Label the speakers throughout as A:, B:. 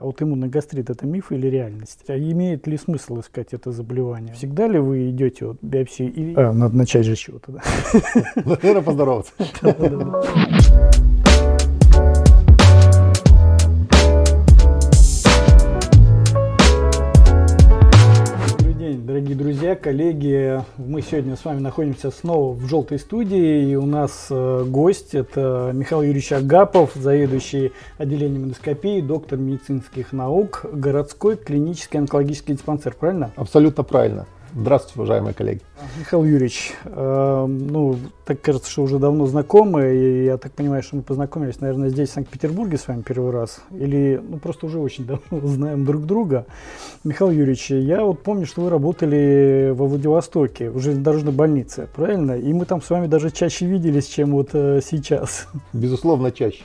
A: Аутоиммунный гастрит – это миф или реальность? А имеет ли смысл искать это заболевание? Всегда ли вы идете вот, биопсии? Или... А, надо начать же с чего-то, да?
B: Наверное, поздороваться.
A: Коллеги. Мы сегодня с вами находимся снова в желтой студии. И у нас э, гость это Михаил Юрьевич Агапов, заведующий отделением эндоскопии, доктор медицинских наук, городской клинический онкологический диспансер. Правильно?
B: Абсолютно правильно. Здравствуйте, уважаемые коллеги.
A: Михаил Юрьевич, э, ну, так кажется, что уже давно знакомы, и я так понимаю, что мы познакомились, наверное, здесь, в Санкт-Петербурге с вами первый раз, или, ну, просто уже очень давно знаем друг друга. Михаил Юрьевич, я вот помню, что вы работали во Владивостоке, в железнодорожной больнице, правильно? И мы там с вами даже чаще виделись, чем вот э, сейчас.
B: Безусловно, чаще.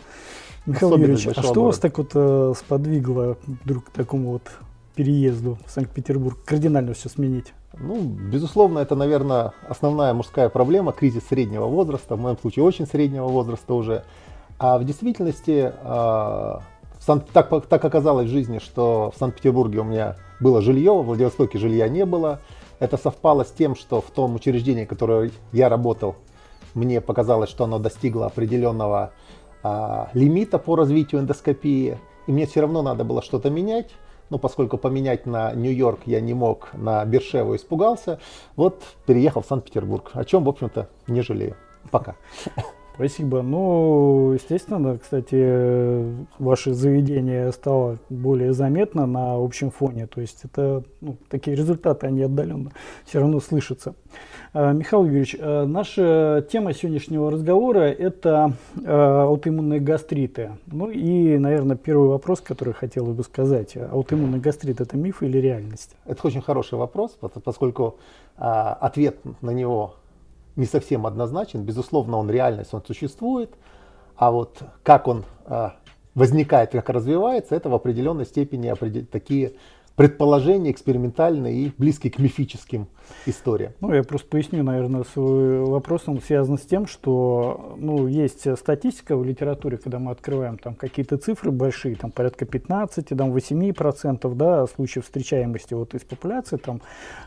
A: Михаил Особенно Юрьевич, а что вас так вот э, сподвигло вдруг к такому вот переезду в Санкт-Петербург, кардинально все сменить?
B: Ну, безусловно, это, наверное, основная мужская проблема, кризис среднего возраста, в моем случае очень среднего возраста уже. А в действительности, а, так, так оказалось в жизни, что в Санкт-Петербурге у меня было жилье, в Владивостоке жилья не было. Это совпало с тем, что в том учреждении, в котором я работал, мне показалось, что оно достигло определенного а, лимита по развитию эндоскопии, и мне все равно надо было что-то менять но поскольку поменять на Нью-Йорк я не мог, на Бершеву испугался, вот переехал в Санкт-Петербург, о чем, в общем-то, не жалею. Пока.
A: Спасибо. Ну, естественно, кстати, ваше заведение стало более заметно на общем фоне. То есть это ну, такие результаты, они отдаленно все равно слышатся. А, Михаил Юрьевич, а, наша тема сегодняшнего разговора – это а, аутоиммунные гастриты. Ну и, наверное, первый вопрос, который хотел бы сказать. Аутоиммунный гастрит – это миф или реальность?
B: Это очень хороший вопрос, поскольку ответ на него не совсем однозначен. Безусловно, он реальность, он существует. А вот как он возникает, как развивается, это в определенной степени такие предположения экспериментальные и близкие к мифическим историям.
A: Ну, я просто поясню, наверное, свой вопрос, он связан с тем, что ну, есть статистика в литературе, когда мы открываем там какие-то цифры большие, там порядка 15, там 8% да, случаев встречаемости вот из популяции. Там,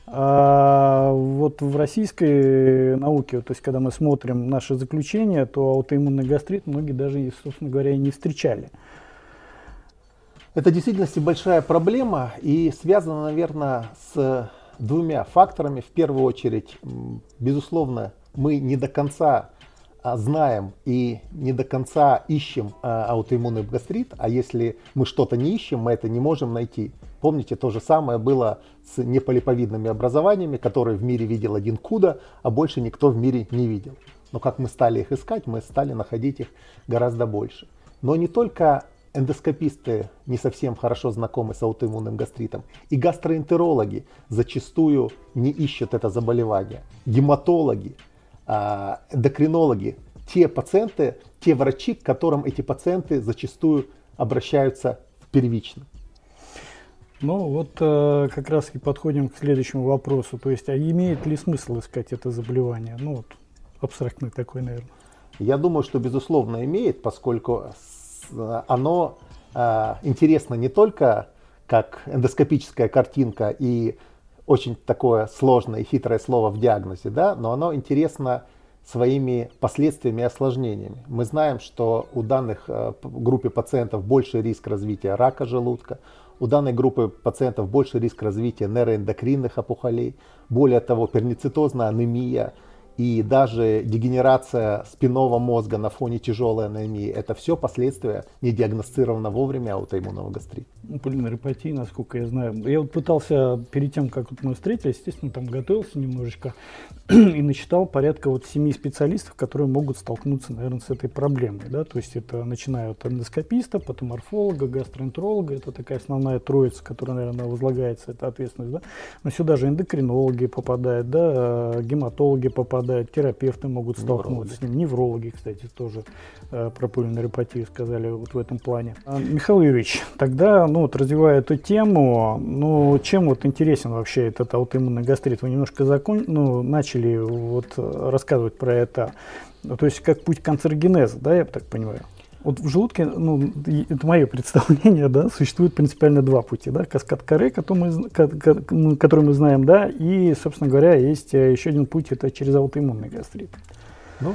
A: а вот в российской науке, то есть когда мы смотрим наши заключения, то аутоиммунный гастрит многие даже, собственно говоря, не встречали.
B: Это действительно большая проблема и связана, наверное, с двумя факторами. В первую очередь, безусловно, мы не до конца а, знаем и не до конца ищем а, аутоиммунный гастрит, а если мы что-то не ищем, мы это не можем найти. Помните, то же самое было с неполиповидными образованиями, которые в мире видел один Куда, а больше никто в мире не видел. Но как мы стали их искать, мы стали находить их гораздо больше. Но не только эндоскописты не совсем хорошо знакомы с аутоиммунным гастритом. И гастроэнтерологи зачастую не ищут это заболевание. Гематологи, а, эндокринологи, те пациенты, те врачи, к которым эти пациенты зачастую обращаются первично.
A: Ну вот э, как раз и подходим к следующему вопросу. То есть, а имеет ли смысл искать это заболевание? Ну вот абстрактный такой, наверное.
B: Я думаю, что безусловно имеет, поскольку оно э, интересно не только как эндоскопическая картинка и очень такое сложное и хитрое слово в диагнозе, да, но оно интересно своими последствиями и осложнениями. Мы знаем, что у данных э, группы пациентов больше риск развития рака желудка, у данной группы пациентов больше риск развития нейроэндокринных опухолей, более того, перницитозная анемия – и даже дегенерация спинного мозга на фоне тяжелой анемии, это все последствия не диагностированного вовремя аутоиммунного гастрита.
A: Ну, полинорепатии, насколько я знаю. Я вот пытался, перед тем, как мы встретились, естественно, там готовился немножечко и насчитал порядка вот семи специалистов, которые могут столкнуться, наверное, с этой проблемой. Да? То есть это начиная от эндоскописта, потом морфолога, гастроэнтеролога, это такая основная троица, которая, наверное, возлагается, эта ответственность. Да? Но сюда же эндокринологи попадают, да, гематологи попадают, попадают, терапевты могут столкнуться неврологи. с ним, неврологи, кстати, тоже э, про полинeuропатию сказали вот в этом плане. А, Михаил Юрьевич, тогда, ну вот развивая эту тему, ну чем вот интересен вообще этот аутоиммунный гастрит? Вы немножко закон, ну, начали вот рассказывать про это, то есть как путь канцерогенеза, да, я так понимаю? Вот в желудке, ну, это мое представление, да, существует принципиально два пути, да, каскад каре, который мы, знаем, да, и, собственно говоря, есть э, еще один путь, это через аутоиммунный гастрит.
B: Ну,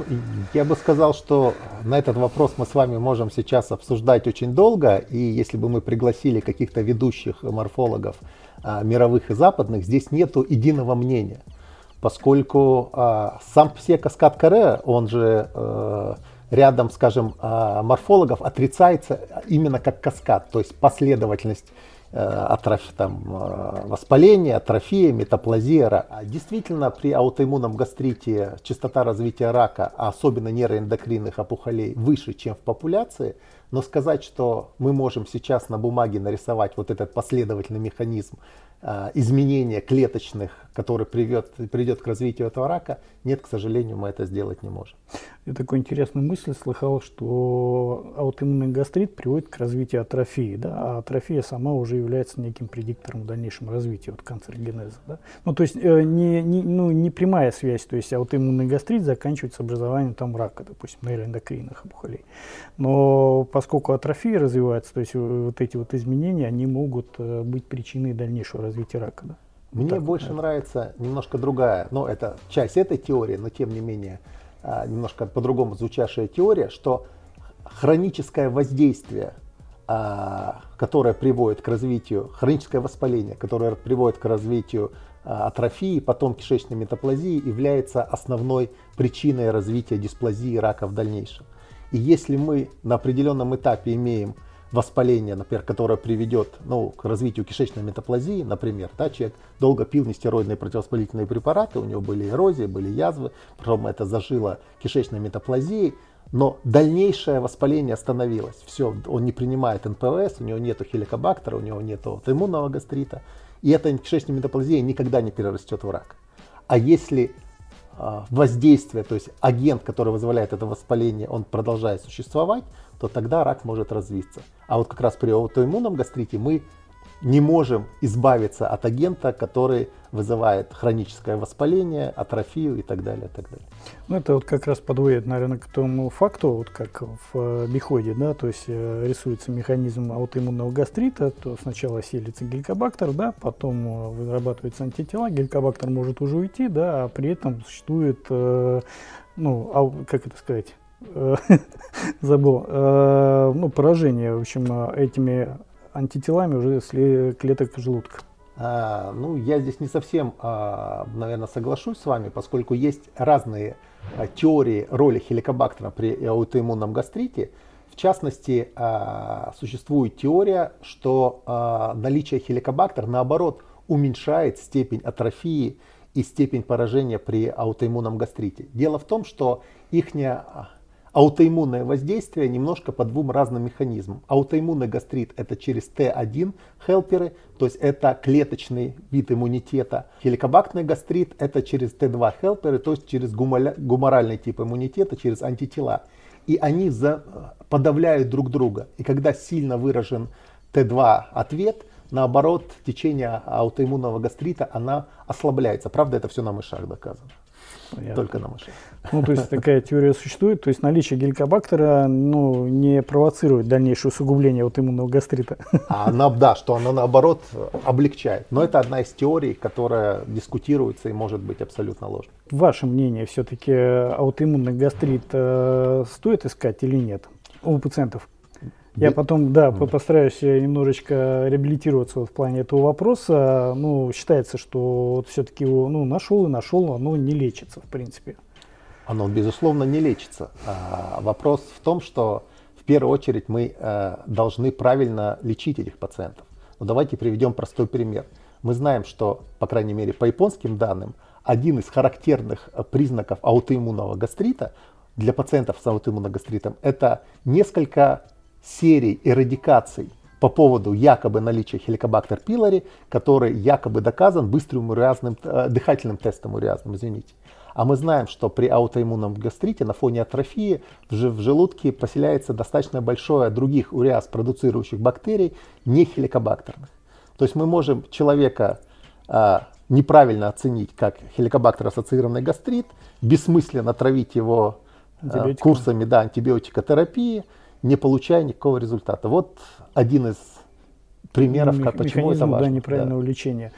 B: я бы сказал, что на этот вопрос мы с вами можем сейчас обсуждать очень долго, и если бы мы пригласили каких-то ведущих морфологов а, мировых и западных, здесь нету единого мнения, поскольку а, сам все каскад каре, он же а, рядом, скажем, а, морфологов отрицается именно как каскад, то есть последовательность э, атрофи, там, э, воспаления, атрофия, метаплазия. А действительно, при аутоиммунном гастрите частота развития рака, а особенно нейроэндокринных опухолей, выше, чем в популяции. Но сказать, что мы можем сейчас на бумаге нарисовать вот этот последовательный механизм изменения клеточных, который приведет, приведет к развитию этого рака, нет, к сожалению, мы это сделать не можем.
A: Я такую интересную мысль слыхал, что аутоиммунный гастрит приводит к развитию атрофии, да, а атрофия сама уже является неким предиктором дальнейшего развития вот, канцерогенеза. Да. Ну, то есть э, не, не, ну, не прямая связь, то есть аутоиммунный гастрит заканчивается образованием там рака, допустим, нейроэндокринных опухолей. Но поскольку атрофия развивается, то есть вот эти вот изменения, они могут э, быть причиной дальнейшего развития рака. Да.
B: Мне так, больше да. нравится немножко другая, но это часть этой теории, но тем не менее – а, немножко по-другому звучащая теория, что хроническое воздействие, а, которое приводит к развитию, хроническое воспаление, которое приводит к развитию а, атрофии, потом кишечной метаплазии, является основной причиной развития дисплазии рака в дальнейшем. И если мы на определенном этапе имеем воспаление, например, которое приведет ну, к развитию кишечной метаплазии, например, да, человек долго пил нестероидные противовоспалительные препараты, у него были эрозии, были язвы, потом это зажило кишечной метаплазией, но дальнейшее воспаление остановилось. Все, он не принимает НПВС, у него нет хеликобактера, у него нет иммунного гастрита, и эта кишечная метаплазия никогда не перерастет в рак. А если воздействие, то есть агент, который вызывает это воспаление, он продолжает существовать, то тогда рак может развиться. А вот как раз при аутоиммунном гастрите мы не можем избавиться от агента, который вызывает хроническое воспаление, атрофию и так далее. И так далее.
A: Ну, это вот как раз подводит, наверное, к тому факту, вот как в э, биходе, да, то есть э, рисуется механизм аутоиммунного гастрита, то сначала селится геликобактер, да, потом э, вырабатываются антитела, геликобактер может уже уйти, да, а при этом существует, э, ну, как это сказать, забыл, э, ну, поражение, в общем, этими антителами уже клеток желудка.
B: А, ну, я здесь не совсем, а, наверное, соглашусь с вами, поскольку есть разные а, теории роли хеликобактера при аутоиммунном гастрите. В частности, а, существует теория, что а, наличие хеликобактера, наоборот, уменьшает степень атрофии и степень поражения при аутоиммунном гастрите. Дело в том, что их аутоиммунное воздействие немножко по двум разным механизмам. Аутоиммунный гастрит это через Т1 хелперы, то есть это клеточный вид иммунитета. Хеликобактный гастрит это через Т2 хелперы, то есть через гуморальный тип иммунитета, через антитела. И они за, подавляют друг друга. И когда сильно выражен Т2 ответ, наоборот, течение аутоиммунного гастрита, она ослабляется. Правда, это все на мышах доказано. Понятно. Только на мышах.
A: Ну, то есть такая теория существует, то есть наличие геликобактера ну, не провоцирует дальнейшее усугубление вот иммунного гастрита.
B: А она, да, что она наоборот облегчает. Но это одна из теорий, которая дискутируется и может быть абсолютно ложной.
A: Ваше мнение, все-таки аутоиммунный гастрит э, стоит искать или нет у пациентов? Я потом, да, постараюсь немножечко реабилитироваться вот в плане этого вопроса. Ну, считается, что вот все-таки ну, нашел и нашел, оно не лечится, в принципе.
B: Оно, безусловно, не лечится. А вопрос в том, что в первую очередь мы э, должны правильно лечить этих пациентов. Но давайте приведем простой пример. Мы знаем, что, по крайней мере, по японским данным, один из характерных э, признаков аутоиммунного гастрита для пациентов с аутоиммунным гастритом это несколько серий эрадикаций по поводу якобы наличия хеликобактер пилори, который якобы доказан быстрым уриазным, э, дыхательным тестом уриазным, извините. А мы знаем, что при аутоиммунном гастрите на фоне атрофии в, желудке поселяется достаточно большое других уриаз продуцирующих бактерий, не хеликобактерных. То есть мы можем человека а, неправильно оценить как хеликобактер-ассоциированный гастрит, бессмысленно травить его а, курсами да, антибиотикотерапии, не получая никакого результата. Вот один из примеров, как,
A: почему это важно. Да, неправильного да. лечения.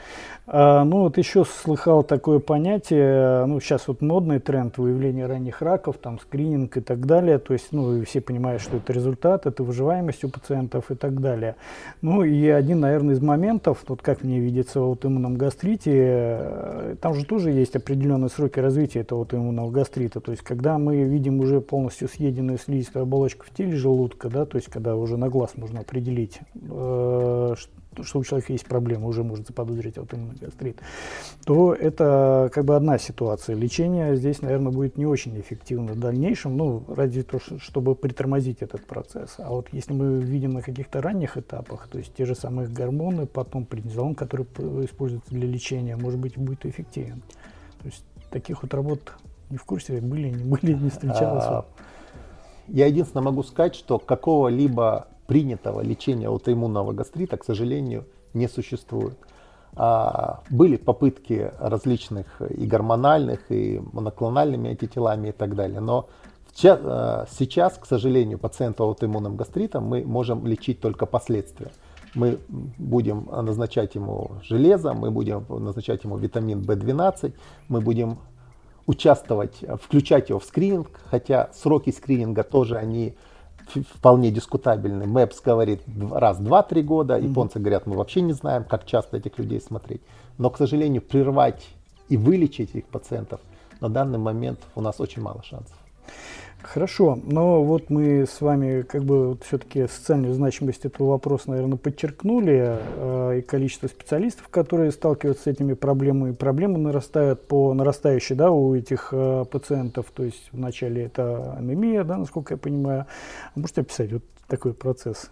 A: А, ну вот еще слыхал такое понятие, ну сейчас вот модный тренд выявления ранних раков, там скрининг и так далее, то есть ну все понимают, что это результат, это выживаемость у пациентов и так далее. Ну и один, наверное, из моментов, вот как мне видится в аутоиммунном гастрите, э, там же тоже есть определенные сроки развития этого аутоиммунного гастрита, то есть когда мы видим уже полностью съеденную слизистую оболочку в теле желудка, да, то есть когда уже на глаз можно определить, э, что у человека есть проблема, уже может заподозрить аутоиммунный гастрит, то это как бы одна ситуация. Лечение здесь, наверное, будет не очень эффективно в дальнейшем, ну, ради того, чтобы притормозить этот процесс. А вот если мы видим на каких-то ранних этапах, то есть те же самые гормоны, потом преднизолон, который используется для лечения, может быть, будет эффективен. То есть таких вот работ не в курсе, были, не были, не встречалось. А,
B: я единственное могу сказать, что какого-либо принятого лечения аутоиммунного гастрита, к сожалению, не существует. А, были попытки различных и гормональных, и моноклональными антителами и так далее, но а, сейчас, к сожалению, пациенту аутоиммунным гастритом мы можем лечить только последствия. Мы будем назначать ему железо, мы будем назначать ему витамин В12, мы будем участвовать, включать его в скрининг, хотя сроки скрининга тоже они вполне дискутабельный. МЭПС говорит раз, два-три года, японцы говорят, мы вообще не знаем, как часто этих людей смотреть. Но, к сожалению, прервать и вылечить этих пациентов на данный момент у нас очень мало шансов.
A: Хорошо, но вот мы с вами как бы вот все-таки социальную значимость этого вопроса, наверное, подчеркнули, э, и количество специалистов, которые сталкиваются с этими проблемами. Проблемы нарастают по нарастающей, да, у этих э, пациентов, то есть вначале это анемия, да, насколько я понимаю. Можете описать вот такой процесс?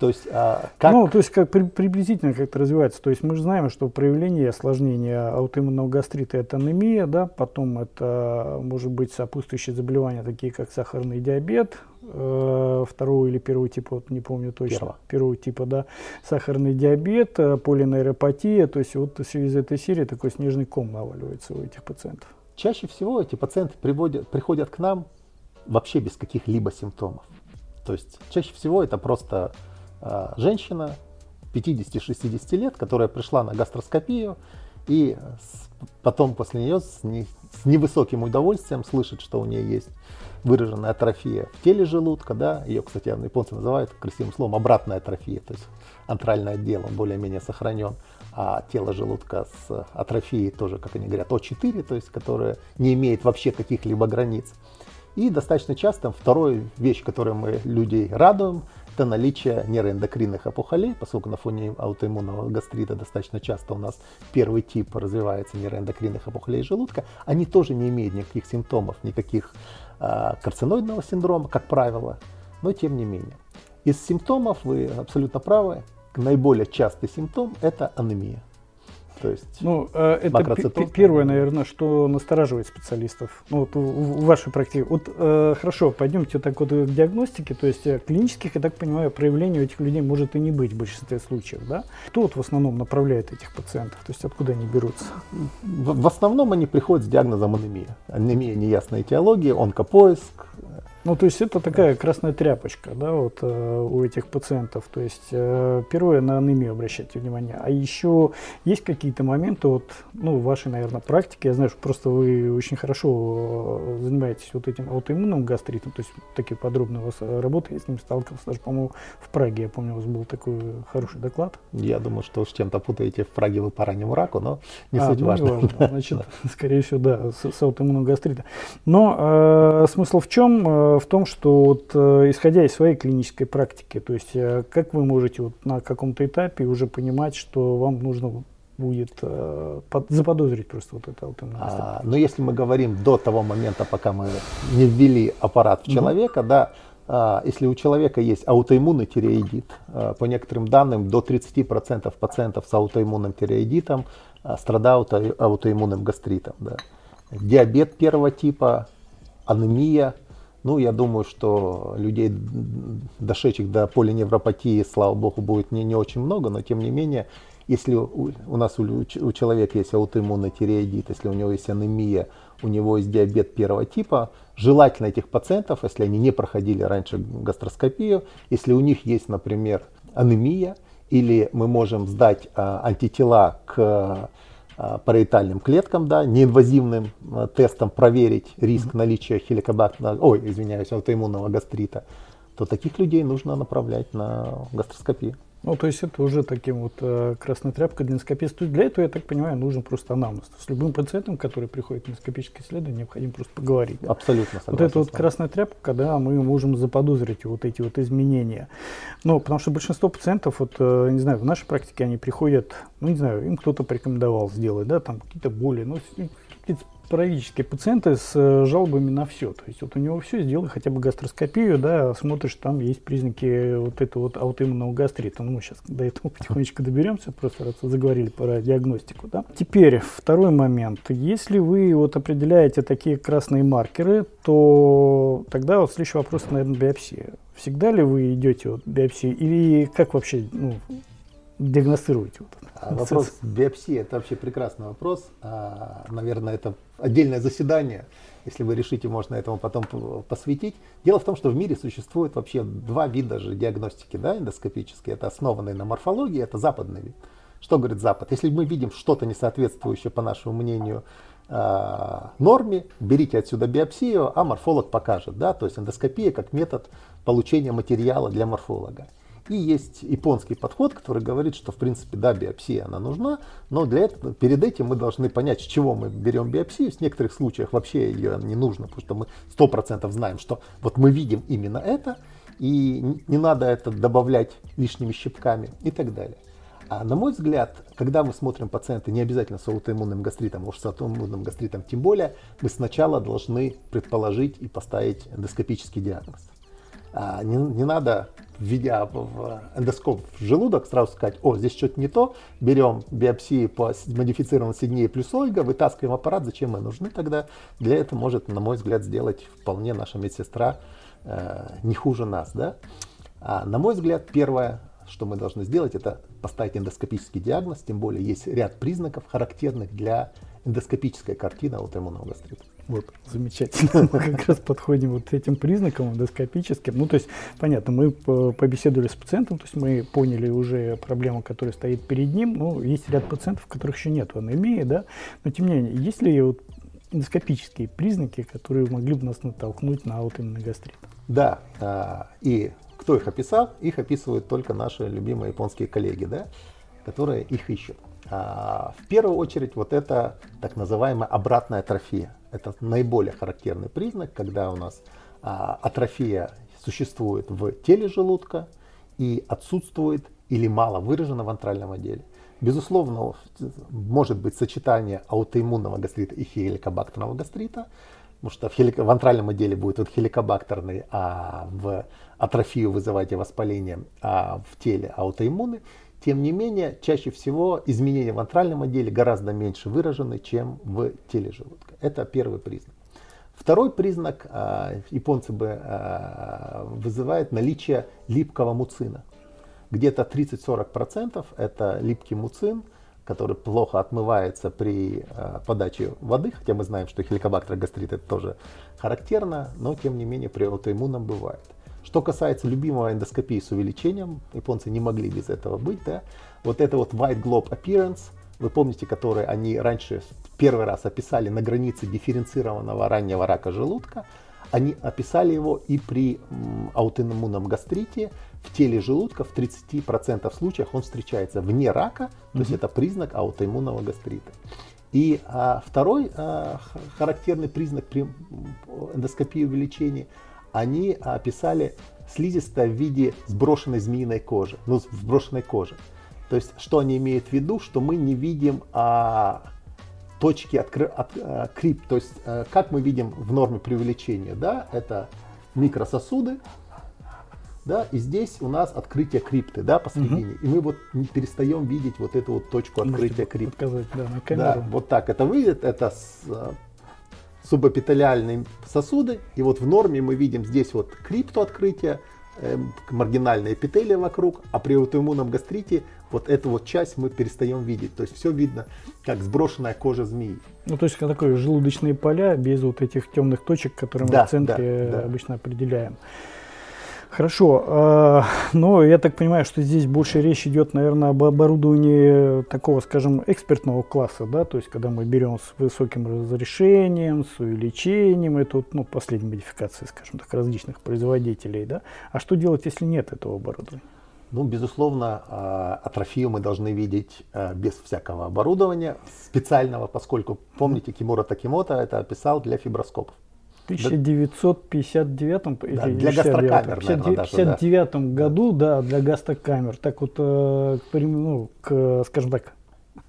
B: То есть,
A: а, как... Ну, то есть, как при, приблизительно как это развивается. То есть, мы же знаем, что проявление осложнения аутоиммунного гастрита – это анемия, да, потом это может быть сопутствующие заболевания, такие как сахарный диабет, э, второго или первого типа, вот не помню точно, первого, первого типа, да, сахарный диабет, э, полинейропатия, то есть, вот из этой серии такой снежный ком наваливается у этих пациентов.
B: Чаще всего эти пациенты приводят, приходят к нам вообще без каких-либо симптомов. То есть, чаще всего это просто женщина 50-60 лет, которая пришла на гастроскопию и потом после нее с, не, с невысоким удовольствием слышит, что у нее есть выраженная атрофия в теле желудка, да, ее, кстати, японцы называют красивым словом обратная атрофия, то есть антральный отдел, он более-менее сохранен, а тело желудка с атрофией тоже, как они говорят, О4, то есть которая не имеет вообще каких-либо границ. И достаточно часто второй вещь, которой мы людей радуем, это наличие нейроэндокринных опухолей, поскольку на фоне аутоиммунного гастрита достаточно часто у нас первый тип развивается нейроэндокринных опухолей желудка, они тоже не имеют никаких симптомов, никаких э, карциноидного синдрома, как правило, но тем не менее. Из симптомов вы абсолютно правы, наиболее частый симптом это анемия.
A: То есть ну, э, это первое, наверное, что настораживает специалистов. Ну, вот в вашей практике. Вот э, хорошо, пойдемте так вот к диагностике. То есть э, клинических, я так понимаю, проявлений у этих людей может и не быть в большинстве случаев, да? Кто вот в основном направляет этих пациентов? То есть откуда они берутся?
B: В, в основном они приходят с диагнозом анемия. Анемия неясной этиологии, онкопоиск,
A: ну, то есть это такая красная тряпочка, да, вот э, у этих пациентов. То есть э, первое на анемию обращайте внимание. А еще есть какие-то моменты, вот, ну, вашей, наверное, практике, я знаю, что просто вы очень хорошо э, занимаетесь вот этим аутоиммунным гастритом, то есть такие подробные у вас работы, я с ним сталкивался, даже, по-моему, в Праге, я помню, у вас был такой хороший доклад.
B: Я думаю, что уж чем-то путаете в Праге вы по раннему раку, но не а, суть ну, важно. важно.
A: Значит, скорее всего, да, с, с аутоиммунным гастритом. Но э, смысл в чем? В том, что вот, э, исходя из своей клинической практики, то есть э, как вы можете вот на каком-то этапе уже понимать, что вам нужно будет э, под, заподозрить просто вот это аутоиммунное
B: а, Но если мы говорим до того момента, пока мы не ввели аппарат в человека, да, а, если у человека есть аутоиммунный тиреоидит, а, по некоторым данным до 30% пациентов с аутоиммунным тиреоидитом а, страдают аутоиммунным гастритом. Да. Диабет первого типа, анемия – Ну, я думаю, что людей, дошедших до полиневропатии, слава богу, будет не, не очень много, но тем не менее, если у, у нас у, у человека есть аутоиммунный тиреоидит, если у него есть анемия, у него есть диабет первого типа, желательно этих пациентов, если они не проходили раньше гастроскопию, если у них есть, например, анемия, или мы можем сдать а, антитела к параитальным клеткам, да, неинвазивным а, тестом проверить риск наличия хеликобактера, ой, извиняюсь, аутоиммунного гастрита, то таких людей нужно направлять на гастроскопию.
A: Ну, то есть это уже таким вот э, красной тряпкой есть для этого, я так понимаю, нужен просто анамнез. С любым пациентом, который приходит на эндоскопическое исследование, необходимо просто поговорить. Да?
B: Абсолютно согласен.
A: Вот это вот красная тряпка, когда мы можем заподозрить вот эти вот изменения. Ну, потому что большинство пациентов, вот, э, не знаю, в нашей практике они приходят, ну, не знаю, им кто-то порекомендовал сделать, да, там какие-то боли, ну, какие-то паралитические пациенты с э, жалобами на все. То есть вот у него все, сделай хотя бы гастроскопию, да, смотришь, там есть признаки вот этого вот аутоиммунного гастрита. Ну, мы сейчас до этого потихонечку доберемся, просто раз заговорили про диагностику, да. Теперь второй момент. Если вы вот определяете такие красные маркеры, то тогда вот следующий вопрос, наверное, биопсия. Всегда ли вы идете вот биопсии или как вообще ну, диагностируете? Вот,
B: а вопрос биопсии – это вообще прекрасный вопрос. А, наверное, это отдельное заседание. Если вы решите, можно этому потом посвятить. Дело в том, что в мире существует вообще два вида же диагностики да, эндоскопические. Это основанные на морфологии, это западный вид. Что говорит Запад? Если мы видим что-то несоответствующее, по нашему мнению, а, норме, берите отсюда биопсию, а морфолог покажет. Да? То есть эндоскопия как метод получения материала для морфолога. И есть японский подход, который говорит, что в принципе да, биопсия она нужна, но для этого, перед этим мы должны понять, с чего мы берем биопсию. В некоторых случаях вообще ее не нужно, потому что мы сто процентов знаем, что вот мы видим именно это, и не надо это добавлять лишними щипками и так далее. А на мой взгляд, когда мы смотрим пациента не обязательно с аутоиммунным гастритом, уж с аутоиммунным гастритом тем более, мы сначала должны предположить и поставить эндоскопический диагноз. А не, не надо, введя в эндоскоп в желудок, сразу сказать, о, здесь что-то не то, берем биопсии по модифицированному сиднее плюс ольга, вытаскиваем аппарат, зачем мы нужны тогда? Для этого может, на мой взгляд, сделать вполне наша медсестра э, не хуже нас. Да? А, на мой взгляд, первое, что мы должны сделать, это поставить эндоскопический диагноз, тем более есть ряд признаков, характерных для эндоскопической картины аутоиммунного гастрита.
A: Вот, замечательно. Мы как раз подходим вот этим признакам эндоскопическим. Ну, то есть, понятно, мы побеседовали с пациентом, то есть мы поняли уже проблему, которая стоит перед ним. Ну, есть ряд пациентов, которых еще нет анемии, да, но тем не менее, есть ли вот эндоскопические признаки, которые могли бы нас натолкнуть на аутоиммунный гастрит?
B: Да, а, и кто их описал? Их описывают только наши любимые японские коллеги, да, которые их ищут. А, в первую очередь вот это так называемая обратная атрофия. Это наиболее характерный признак, когда у нас а, атрофия существует в теле желудка и отсутствует или мало выражена в антральном отделе. Безусловно, может быть сочетание аутоиммунного гастрита и хеликобактерного гастрита, потому что в, хелик... в антральном отделе будет вот хеликобактерный, а в атрофию вызывать воспаление, а в теле аутоиммуны. Тем не менее, чаще всего изменения в антральном отделе гораздо меньше выражены, чем в теле желудка. Это первый признак. Второй признак э, японцы бы э, вызывает наличие липкого муцина. Где-то 30-40% это липкий муцин, который плохо отмывается при э, подаче воды, хотя мы знаем, что хеликобактер гастрит это тоже характерно, но тем не менее при аутоиммунном бывает. Что касается любимого эндоскопии с увеличением, японцы не могли без этого быть, да, вот это вот white globe appearance, вы помните, который они раньше первый раз описали на границе дифференцированного раннего рака желудка, они описали его и при аутоиммунном гастрите в теле желудка в 30% случаях он встречается вне рака, то mm-hmm. есть это признак аутоиммунного гастрита. И а, второй а, характерный признак при эндоскопии увеличения – они описали слизистое в виде сброшенной змеиной кожи, ну, сброшенной кожи. То есть, что они имеют в виду, что мы не видим а, точки откры, от, а, крип, то есть, а, как мы видим в норме преувеличения, да, это микрососуды, да, и здесь у нас открытие крипты, да, посередине, угу. и мы вот не перестаем видеть вот эту вот точку открытия крипты.
A: Показать, да, на камеру.
B: Да, вот так это выглядит, это с, субэпителиальные сосуды. И вот в норме мы видим здесь вот криптооткрытие, э, маргинальные эпителия вокруг, а при аутоиммунном гастрите вот эту вот часть мы перестаем видеть. То есть все видно, как сброшенная кожа змеи.
A: Ну, то есть такое желудочные поля без вот этих темных точек, которые мы
B: Да,
A: в центре
B: да, да.
A: обычно определяем. Хорошо, э, но я так понимаю, что здесь больше речь идет, наверное, об оборудовании такого, скажем, экспертного класса, да, то есть когда мы берем с высоким разрешением, с увеличением, это вот, ну, последняя модификация, скажем так, различных производителей, да. А что делать, если нет этого оборудования?
B: Ну, безусловно, а, атрофию мы должны видеть а, без всякого оборудования специального, поскольку, помните, Кимура Такимото это описал для фиброскопов.
A: В 1959
B: Да,
A: или
B: для
A: 69,
B: гастрокамер, наверное, даже,
A: 59 году, да, для гастрокамер. Так вот, э, к, ну, к, скажем так,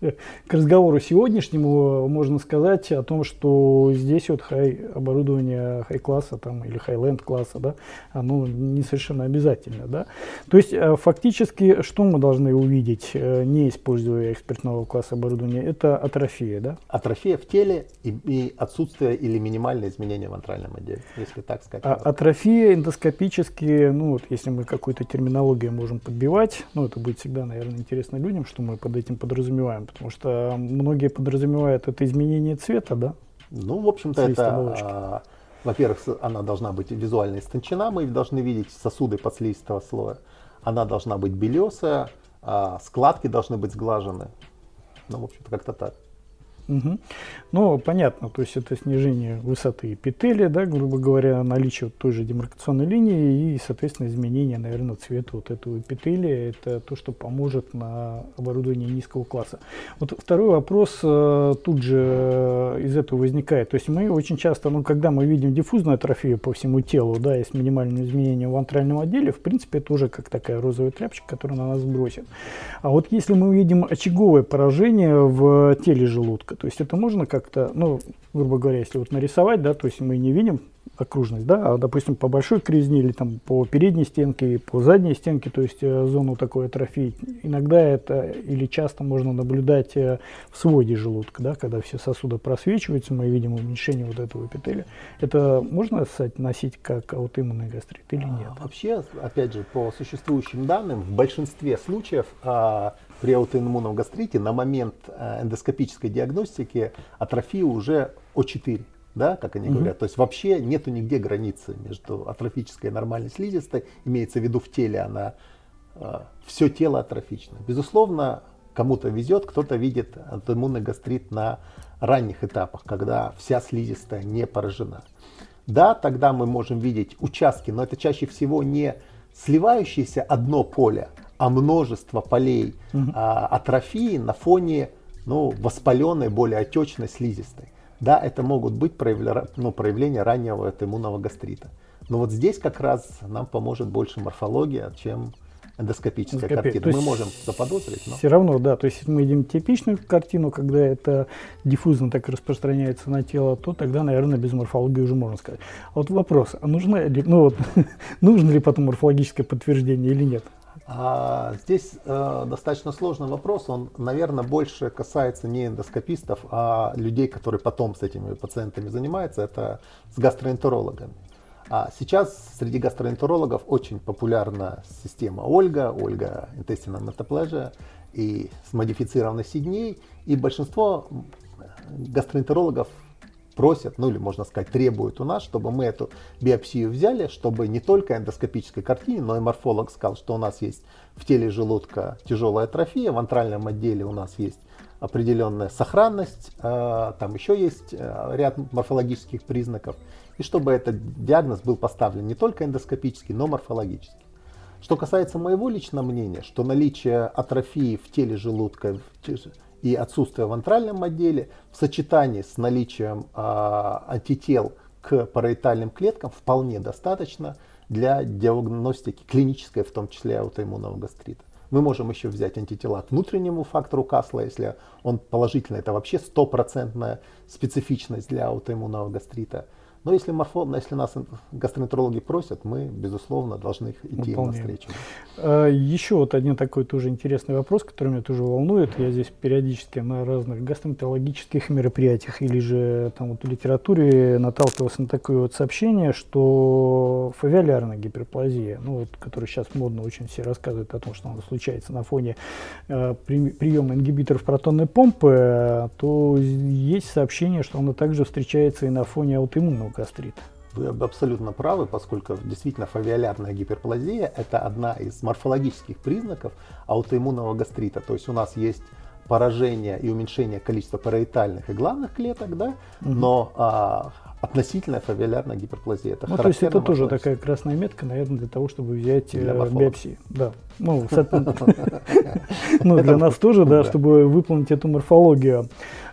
A: к разговору сегодняшнему можно сказать о том, что здесь вот хай оборудование хай-класса там, или хай-ленд класса, да, оно не совершенно обязательно. Да? То есть э, фактически что мы должны увидеть, э, не используя экспертного класса оборудования, это атрофия, да?
B: Атрофия в теле и, и отсутствие или минимальное изменение в антральном отделе, если так сказать.
A: А, атрофия эндоскопически, ну вот если мы какую-то терминологию можем подбивать, ну это будет всегда, наверное, интересно людям, что мы под этим подразумеваем, потому что многие подразумевают это изменение цвета, да?
B: Ну, в общем-то,
A: Слизистой
B: это, а, во-первых, она должна быть визуально истончена, мы должны видеть сосуды подслизистого слоя. Она должна быть белесая, а, складки должны быть сглажены. Ну, в общем-то, как-то так.
A: Мгм. Ну, понятно, то есть это снижение высоты эпителия, да, грубо говоря, наличие вот той же демаркационной линии и, соответственно, изменение, наверное, цвета вот этого эпителия. Это то, что поможет на оборудовании низкого класса. Вот второй вопрос э, тут же э, из этого возникает. То есть мы очень часто, ну, когда мы видим диффузную атрофию по всему телу, да, и с минимальным в антральном отделе, в принципе, это уже как такая розовая тряпочка, которая на нас бросит. А вот если мы видим очаговое поражение в теле желудка, то есть это можно как-то, ну, грубо говоря, если вот нарисовать, да, то есть мы не видим окружность, да, а, допустим, по большой кризне или там по передней стенке, по задней стенке, то есть э, зону такой атрофии, иногда это или часто можно наблюдать э, в своде желудка, да, когда все сосуды просвечиваются, мы видим уменьшение вот этого эпителия. Это можно носить как аутоиммунный гастрит или нет?
B: А Вообще, опять же, по существующим данным, в большинстве случаев а, при аутоиммунном гастрите на момент а, эндоскопической диагностики атрофия уже О4, да, как они
A: Мгм.
B: говорят. То есть вообще нету нигде границы между атрофической и нормальной слизистой. Имеется в виду в теле она все тело атрофично. Безусловно, кому-то везет, кто-то видит аутоиммунный гастрит на ранних этапах, когда вся слизистая не поражена. Да, тогда мы можем видеть участки, но это чаще всего не сливающееся одно поле, а множество полей а, атрофии на фоне ну, воспаленной, более отечной слизистой. Да, это могут быть проявля- ну, проявления раннего аутоиммунного гастрита. Но вот здесь как раз нам поможет больше морфология, чем эндоскопическая
A: Эндоскопия.
B: картина.
A: То
B: Мы можем заподозрить, но...
A: Все равно, да. То есть, если мы видим типичную картину, когда это диффузно так распространяется на тело, то тогда, наверное, без морфологии уже можно сказать. А вот вопрос, а нужно ли, ну вот, нужно ли потом морфологическое подтверждение или нет?
B: А, здесь э, достаточно сложный вопрос. Он, наверное, больше касается не эндоскопистов, а людей, которые потом с этими пациентами занимаются. Это с гастроэнтерологами. А сейчас среди гастроэнтерологов очень популярна система Ольга, Ольга Intestinal Metaplasia и с модифицированной сидней. И большинство гастроэнтерологов просят, ну или можно сказать требуют у нас, чтобы мы эту биопсию взяли, чтобы не только эндоскопической картине, но и морфолог сказал, что у нас есть в теле желудка тяжелая атрофия, в антральном отделе у нас есть определенная сохранность, э, там еще есть э, ряд морфологических признаков, и чтобы этот диагноз был поставлен не только эндоскопически, но морфологически. Что касается моего личного мнения, что наличие атрофии в теле желудка и отсутствие в антральном отделе в сочетании с наличием а, антител к параитальным клеткам вполне достаточно для диагностики клинической, в том числе аутоиммунного гастрита. Мы можем еще взять антитела к внутреннему фактору Касла, если он положительный, это вообще стопроцентная специфичность для аутоиммунного гастрита. Но если, морфо, если нас гастроэнтерологи просят, мы, безусловно, должны их идти Выполняем. навстречу.
A: А, еще вот один такой тоже интересный вопрос, который меня тоже волнует. Я здесь периодически на разных гастроэнтерологических мероприятиях или же там вот в литературе наталкивался на такое вот сообщение, что фавиалярная гиперплазия, ну вот, которая сейчас модно очень все рассказывают о том, что она случается на фоне э, при, приема ингибиторов протонной помпы, то есть сообщение, что она также встречается и на фоне аутоиммунного гастрита.
B: Вы абсолютно правы, поскольку действительно фавиолярная гиперплазия – это одна из морфологических признаков аутоиммунного гастрита. То есть у нас есть поражение и уменьшение количества параитальных и главных клеток, да, угу. но а, относительная фавиолярная гиперплазия.
A: Это ну, то есть это тоже такая красная метка, наверное, для того, чтобы взять для э, биопсию. Да. Ну, ну, для нас тоже, да, чтобы выполнить эту морфологию.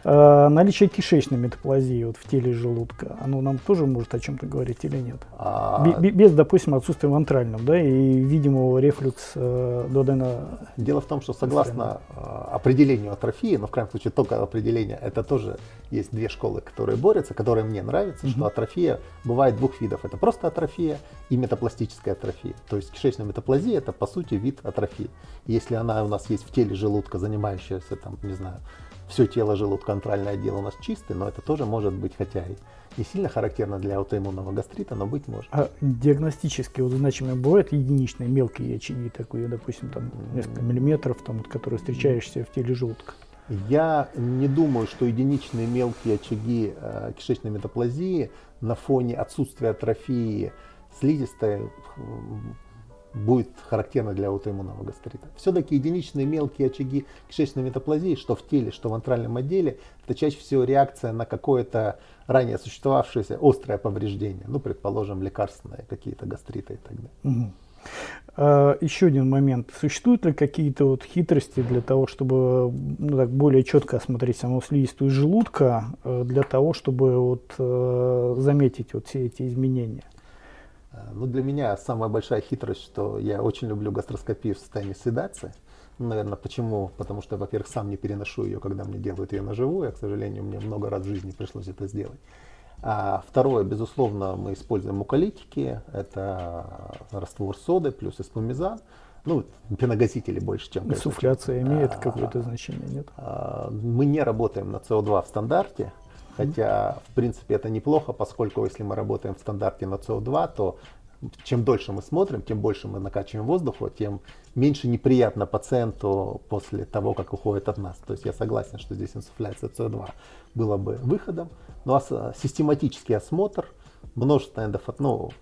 A: А, наличие кишечной метаплазии вот в теле желудка, оно нам тоже может о чем-то говорить или нет? А... Без, допустим, отсутствия вентрального, да, и видимого рефлюкс э, дуодена.
B: Дело в том, что согласно э, определению атрофии, но в крайнем случае только определение, это тоже есть две школы, которые борются, которые мне нравятся, угу. что атрофия бывает двух видов. Это просто атрофия и метапластическая атрофия. То есть кишечная метаплазия это по сути вид атрофии. Если она у нас есть в теле желудка, занимающаяся там, не знаю, все тело желудконтрольный отдел у нас чистый, но это тоже может быть, хотя и не сильно характерно для аутоиммунного гастрита, но быть может.
A: А диагностически вот значимые бывают единичные мелкие очаги, такие, допустим, там несколько миллиметров, там, вот, которые встречаешься в теле желудка?
B: Я не думаю, что единичные мелкие очаги э, кишечной метаплазии на фоне отсутствия атрофии слизистой будет характерно для аутоиммунного гастрита. Все-таки единичные мелкие очаги кишечной метаплазии, что в теле, что в антральном отделе, это чаще всего реакция на какое-то ранее существовавшееся острое повреждение, ну, предположим, лекарственные какие-то гастриты и так далее. Угу.
A: А, еще один момент. Существуют ли какие-то вот хитрости для того, чтобы ну, так, более четко осмотреть саму слизистую желудка, э, для того, чтобы вот, э, заметить вот все эти изменения?
B: Ну, для меня самая большая хитрость, что я очень люблю гастроскопию в состоянии седации. Наверное, почему? Потому что, во-первых, сам не переношу ее, когда мне делают ее на живую. А, к сожалению, мне много раз в жизни пришлось это сделать. А второе, безусловно, мы используем муколитики. Это раствор соды плюс эспумизан. Ну, пеногасители больше, чем...
A: Инсуфляция имеет а, какое-то значение, нет?
B: А, мы не работаем на СО2 в стандарте. Хотя, в принципе, это неплохо, поскольку если мы работаем в стандарте на СО2, то чем дольше мы смотрим, тем больше мы накачиваем воздуха, тем меньше неприятно пациенту после того, как уходит от нас. То есть я согласен, что здесь инсуфляция СО2 была бы выходом. Ну а систематический осмотр, множество эндофот, ну,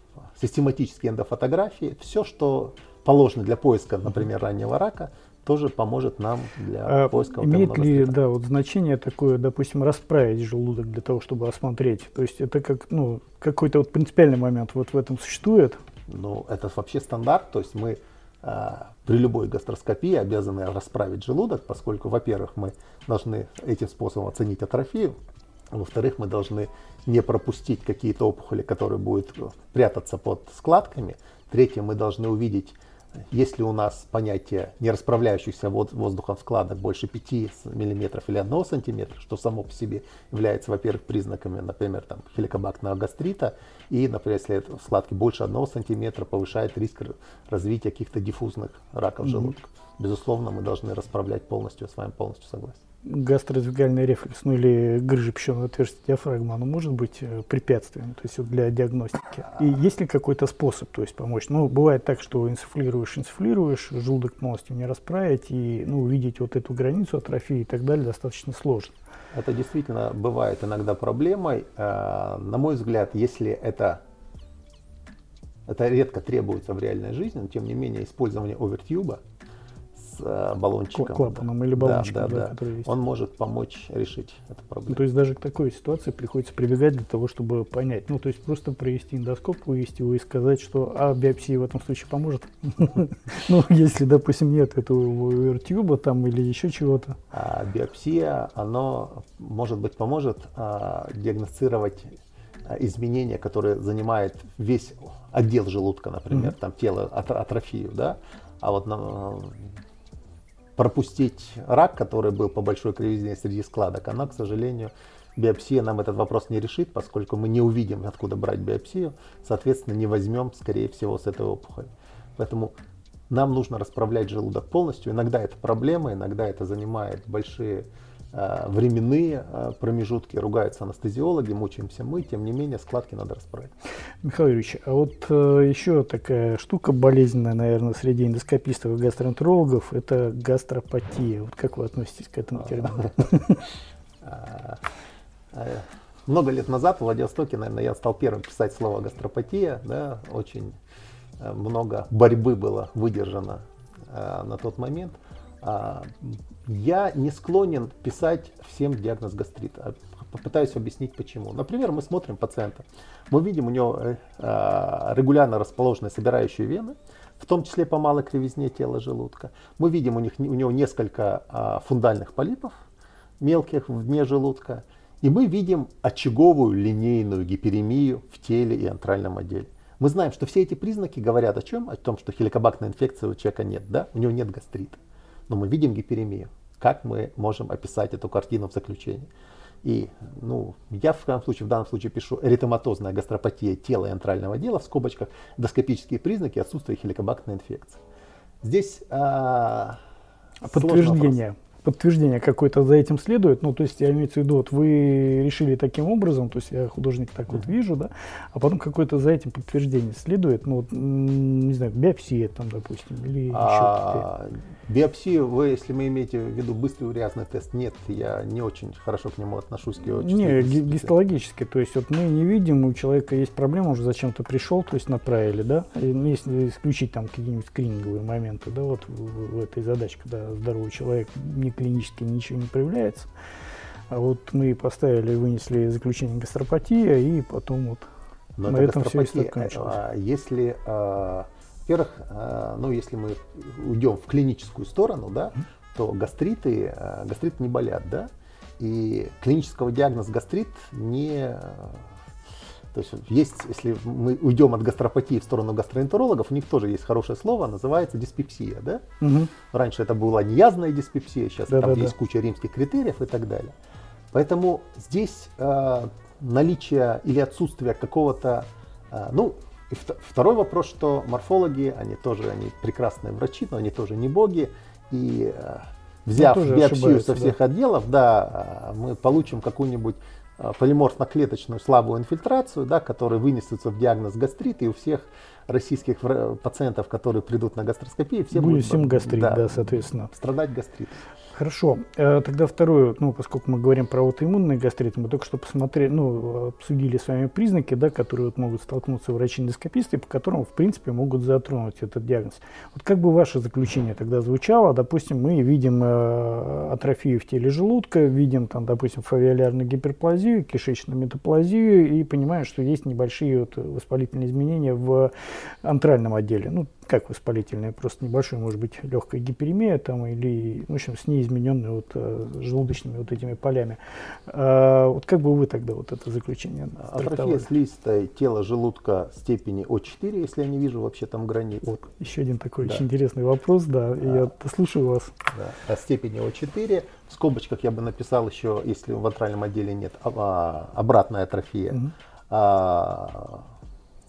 B: систематические эндофотографии, все, что положено для поиска, например, раннего рака, тоже поможет нам для
A: а поиска Имеет ли да, вот значение такое, допустим, расправить желудок для того, чтобы осмотреть? То есть это как, ну, какой-то вот принципиальный момент вот в этом существует?
B: Ну, это вообще стандарт, то есть мы а, при любой гастроскопии обязаны расправить желудок, поскольку, во-первых, мы должны этим способом оценить атрофию, во-вторых, мы должны не пропустить какие-то опухоли, которые будут прятаться под складками. Третье, мы должны увидеть если у нас понятие не расправляющихся воздухом складок больше 5 мм или 1 см, что само по себе является, во-первых, признаками, например, там, хеликобактного гастрита, и, например, если складки больше 1 см, повышает риск развития каких-то диффузных раков желудка. Безусловно, мы должны расправлять полностью, с вами полностью согласен
A: гастроэзофагальный рефлекс, ну или грыжа пищевого отверстия диафрагмы, оно может быть э, препятствием, то есть для диагностики. И есть ли какой-то способ, то есть помочь? Ну, бывает так, что инсуфлируешь, инсуфлируешь, желудок полностью не расправить, и ну, увидеть вот эту границу атрофии и так далее достаточно сложно.
B: Это действительно бывает иногда проблемой. Э, на мой взгляд, если это это редко требуется в реальной жизни, но тем не менее использование овертюба, с э, баллончиком.
A: Клапаном или баллончиком,
B: да, да, да, да. есть. Он может помочь решить эту проблему.
A: то есть даже к такой ситуации приходится прибегать для того, чтобы понять. Ну, то есть просто провести эндоскоп, вывести его и сказать, что а биопсия в этом случае поможет. Ну, если, допустим, нет этого вертюба там или еще чего-то.
B: А биопсия, оно, может быть, поможет а, диагностировать а, изменения, которые занимает весь отдел желудка, например, там тело, атрофию, да, а вот пропустить рак, который был по большой кривизне среди складок, она, к сожалению, биопсия нам этот вопрос не решит, поскольку мы не увидим, откуда брать биопсию, соответственно, не возьмем, скорее всего, с этой опухоли. Поэтому нам нужно расправлять желудок полностью. Иногда это проблема, иногда это занимает большие временные э, промежутки, ругаются анестезиологи, мучаемся мы, тем не менее складки надо расправить.
A: Михаил Юрьевич, а вот э, еще такая штука болезненная, наверное, среди эндоскопистов и гастроэнтерологов, это гастропатия. Вот как вы относитесь к этому термину?
B: Много лет назад в Владивостоке, наверное, я стал первым писать слово гастропатия, да, очень Э, много борьбы было выдержано э, на тот момент. А, я не склонен писать всем диагноз гастрита. Попытаюсь объяснить почему. Например, мы смотрим пациента. Мы видим у него э, регулярно расположенные собирающие вены, в том числе по малой кривизне тела желудка. Мы видим у, них, у него несколько а, фундальных полипов, мелких в дне желудка. И мы видим очаговую линейную гиперемию в теле и антральном отделе. Мы знаем, что все эти признаки говорят о чем? О том, что хеликобактерной инфекции у человека нет, да? У него нет гастрита. Но мы видим гиперемию. Как мы можем описать эту картину в заключении? И ну, я в данном случае, в данном случае пишу эритематозная гастропатия тела и антрального отдела в скобочках доскопические признаки отсутствия хеликобактерной инфекции. Здесь а,
A: подтверждение подтверждение какое-то за этим следует. Ну, то есть, я имею в виду, вот вы решили таким образом, то есть я художник так вот вижу, да, а потом какое-то за этим подтверждение следует, ну, вот, не знаю, биопсия там, допустим, или а,
B: еще Биопсию вы, если мы имеете в виду быстрый урязный тест, нет, я не очень хорошо к нему отношусь. К
A: его не, гистологически, то есть вот мы не видим, у человека есть проблема, уже зачем-то пришел, то есть направили, да, и, ну, если исключить там какие-нибудь скрининговые моменты, да, вот в, в этой задаче, когда здоровый человек не клинически ничего не проявляется, а вот мы поставили, вынесли заключение гастропатия, и потом вот
B: Но на этом все и закончилось. А, если а, во-первых, э, ну, если мы уйдем в клиническую сторону, да, то гастриты, гастриты не болят, да, и клинического диагноза гастрит не то есть есть, если мы уйдем от гастропатии в сторону гастроэнтерологов, у них тоже есть хорошее слово, называется диспепсия. Да?
A: Угу.
B: Раньше это была неязная диспепсия, сейчас да, там да, есть да. куча римских критериев и так далее. Поэтому здесь э, наличие или отсутствие какого-то, э, ну, и второй вопрос, что морфологи, они тоже они прекрасные врачи, но они тоже не боги. И э, взяв биопсию со всех да. отделов, да, мы получим какую-нибудь э, полиморфно-клеточную слабую инфильтрацию, да, которая вынесется в диагноз гастрит, и у всех российских пациентов, которые придут на гастроскопию, все
A: Будет будут всем гастрит, да, да, соответственно.
B: страдать гастритом.
A: Хорошо. Э, тогда второе, ну, поскольку мы говорим про аутоиммунный гастрит, мы только что посмотрели, ну, обсудили с вами признаки, да, которые вот могут столкнуться врачи-эндоскописты, по которым, в принципе, могут затронуть этот диагноз. Вот как бы ваше заключение тогда звучало? Допустим, мы видим э, атрофию в теле желудка, видим, там, допустим, фавиолярную гиперплазию, кишечную метаплазию и понимаем, что есть небольшие вот воспалительные изменения в антральном отделе. Ну, как воспалительная, просто небольшой, может быть, легкая гиперемия там или, в общем, с неизмененными вот э, желудочными вот этими полями. А, вот как бы вы тогда вот это заключение
B: Атрофия слизистой тела желудка степени О4, если я не вижу вообще там границ.
A: Вот, еще один такой да. очень интересный вопрос, да, а, я слушаю вас.
B: Да, о степени О4. В скобочках я бы написал еще, если в антральном отделе нет, а, обратная атрофия. Угу. А,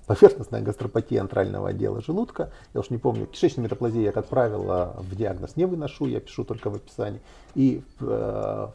B: поверхностная гастропатия антрального отдела желудка. Я уж не помню, кишечную метаплазию я, как правило, в диагноз не выношу, я пишу только в описании. И э,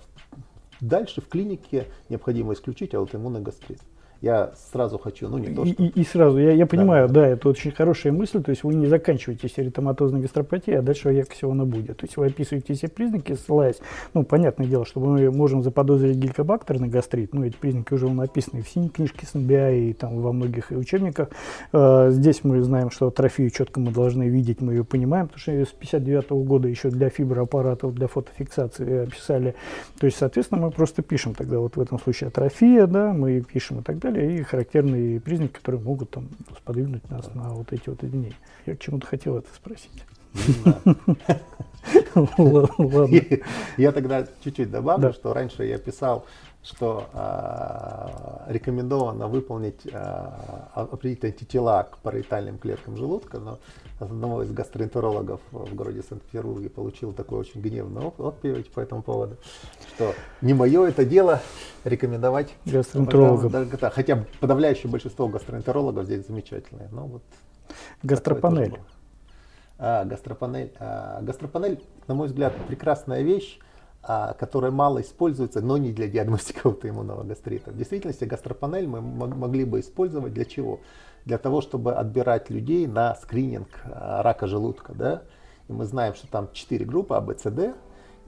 B: дальше в клинике необходимо исключить аутоиммунный гастрит я сразу хочу, ну не то,
A: что... И, и сразу, я, я понимаю, да. да, это очень хорошая мысль, то есть вы не заканчиваете эритематозной гастропатией, а дальше ярко всего она будет. То есть вы описываете все признаки, ссылаясь, ну, понятное дело, что мы можем заподозрить гелькобактерный гастрит, ну, эти признаки уже написаны в синей книжке СНБА и там во многих учебниках. Э, здесь мы знаем, что атрофию четко мы должны видеть, мы ее понимаем, потому что ее с 59 -го года еще для фиброаппаратов, для фотофиксации описали. То есть, соответственно, мы просто пишем тогда вот в этом случае атрофия, да, мы пишем и так далее далее, и характерные признаки, которые могут там сподвигнуть нас на вот эти вот изменения. Я к чему-то хотел это спросить.
B: Я тогда чуть-чуть добавлю, что раньше я писал, что а, рекомендовано выполнить а, определить антитела к параитальным клеткам желудка, но одного из гастроэнтерологов в городе Санкт-Петербурге получил такой очень гневный отповедь по этому поводу, что не мое это дело рекомендовать
A: гастроэнтерологам.
B: Хотя подавляющее большинство гастроэнтерологов здесь замечательные. Но вот
A: Гастропанель.
B: А, гастропанель. А, гастропанель, на мой взгляд, прекрасная вещь, которая мало используется, но не для диагностики аутоиммунного гастрита. В действительности гастропанель мы могли бы использовать для чего? Для того, чтобы отбирать людей на скрининг а, рака желудка. Да? И мы знаем, что там 4 группы А, Б, С, Д.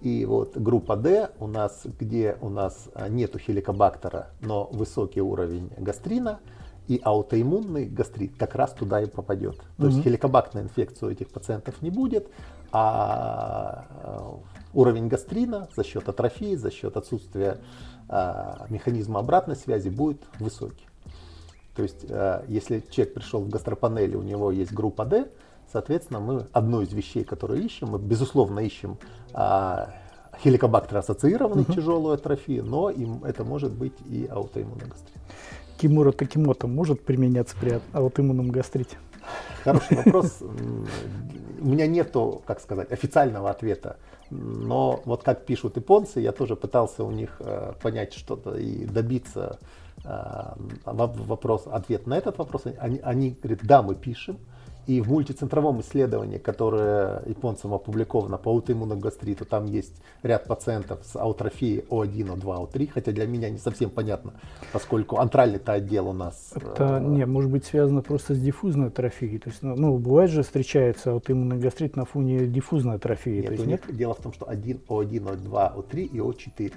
B: И вот группа D у нас, где у нас а, нету хеликобактера, но высокий уровень гастрина, и аутоиммунный гастрит как раз туда и попадет. То mm-hmm. есть хеликобактерной инфекции у этих пациентов не будет, а э, уровень гастрина за счет атрофии, за счет отсутствия а, механизма обратной связи будет высокий. То есть, а, если человек пришел в гастропанели, у него есть группа D, соответственно, мы одну из вещей, которые ищем, мы безусловно ищем хеликобактер ассоциированный угу. тяжелую атрофию, но им это может быть и аутоиммунный гастрит.
A: Кимура Такимото может применяться при аутоиммунном гастрите?
B: Хороший вопрос. У меня нету, как сказать, официального ответа. Но вот как пишут японцы, я тоже пытался у них э, понять что-то и добиться э, вопрос, ответ на этот вопрос. Они, они говорят, да, мы пишем, и в мультицентровом исследовании, которое японцам опубликовано по аутоиммунному гастриту, там есть ряд пациентов с аутрофией О1, О2, О3, хотя для меня не совсем понятно, поскольку антральный-то отдел у нас...
A: Это, э, не, может быть связано просто с диффузной атрофией. То есть, ну, ну бывает же встречается аутоиммунный гастрит на фоне диффузной атрофии.
B: Нет,
A: то есть,
B: нет? Дело в том, что один О1, О2, О3 и О4.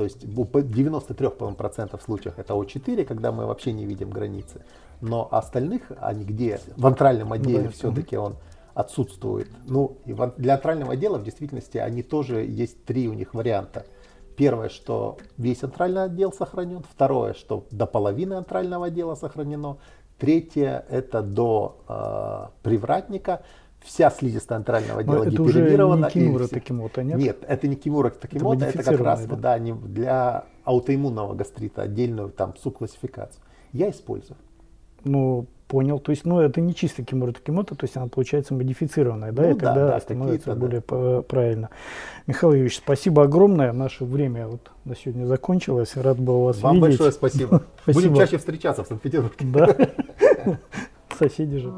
B: То есть в 93% случаях это О4, когда мы вообще не видим границы. Но остальных, они где? В антральном отделе ну, все-таки он отсутствует. Ну, и для антрального отдела в действительности они тоже есть три у них варианта. Первое, что весь антральный отдел сохранен. Второе, что до половины антрального отдела сохранено. Третье, это до э, привратника вся слизистая антрального отдела
A: это гиперемирована. Это уже не Кимура Такимота, нет?
B: Нет, это не Кимура Такимота, это, это как раз да? Да, не, для аутоиммунного гастрита отдельную там субклассификацию. Я использую.
A: Ну, понял. То есть, ну, это не чисто Кимура Такимота, то есть она получается модифицированная, да, ну, и да, тогда да, становится более да. правильно. Михаил Юрьевич, спасибо огромное. Наше время вот на сегодня закончилось. Рад был вас
B: Вам
A: видеть.
B: Вам большое спасибо. Будем чаще встречаться в Санкт-Петербурге.
A: Да. Соседи же.